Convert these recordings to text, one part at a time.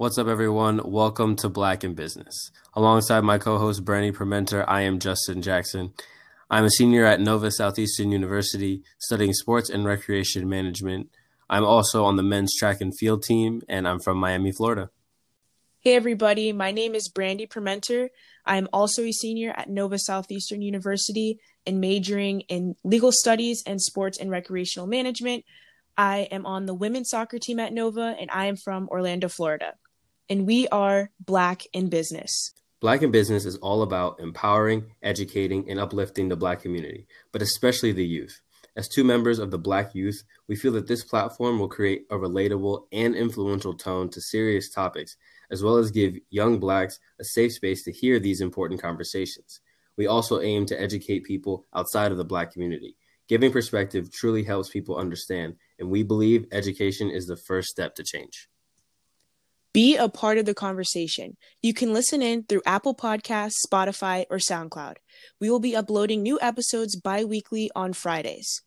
What's up, everyone? Welcome to Black in Business. Alongside my co host, Brandy Permenter, I am Justin Jackson. I'm a senior at Nova Southeastern University studying sports and recreation management. I'm also on the men's track and field team, and I'm from Miami, Florida. Hey, everybody. My name is Brandy Permenter. I'm also a senior at Nova Southeastern University and majoring in legal studies and sports and recreational management. I am on the women's soccer team at Nova, and I am from Orlando, Florida and we are Black in Business. Black in Business is all about empowering, educating, and uplifting the Black community, but especially the youth. As two members of the Black youth, we feel that this platform will create a relatable and influential tone to serious topics, as well as give young Blacks a safe space to hear these important conversations. We also aim to educate people outside of the Black community. Giving perspective truly helps people understand, and we believe education is the first step to change. Be a part of the conversation. You can listen in through Apple Podcasts, Spotify, or SoundCloud. We will be uploading new episodes bi weekly on Fridays.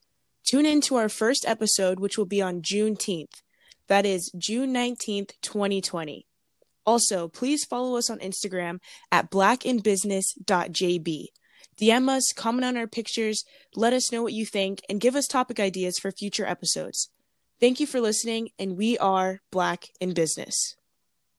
Tune in to our first episode, which will be on Juneteenth. That is June 19th, 2020. Also, please follow us on Instagram at blackinbusiness.jb. DM us, comment on our pictures, let us know what you think, and give us topic ideas for future episodes. Thank you for listening, and we are Black in Business.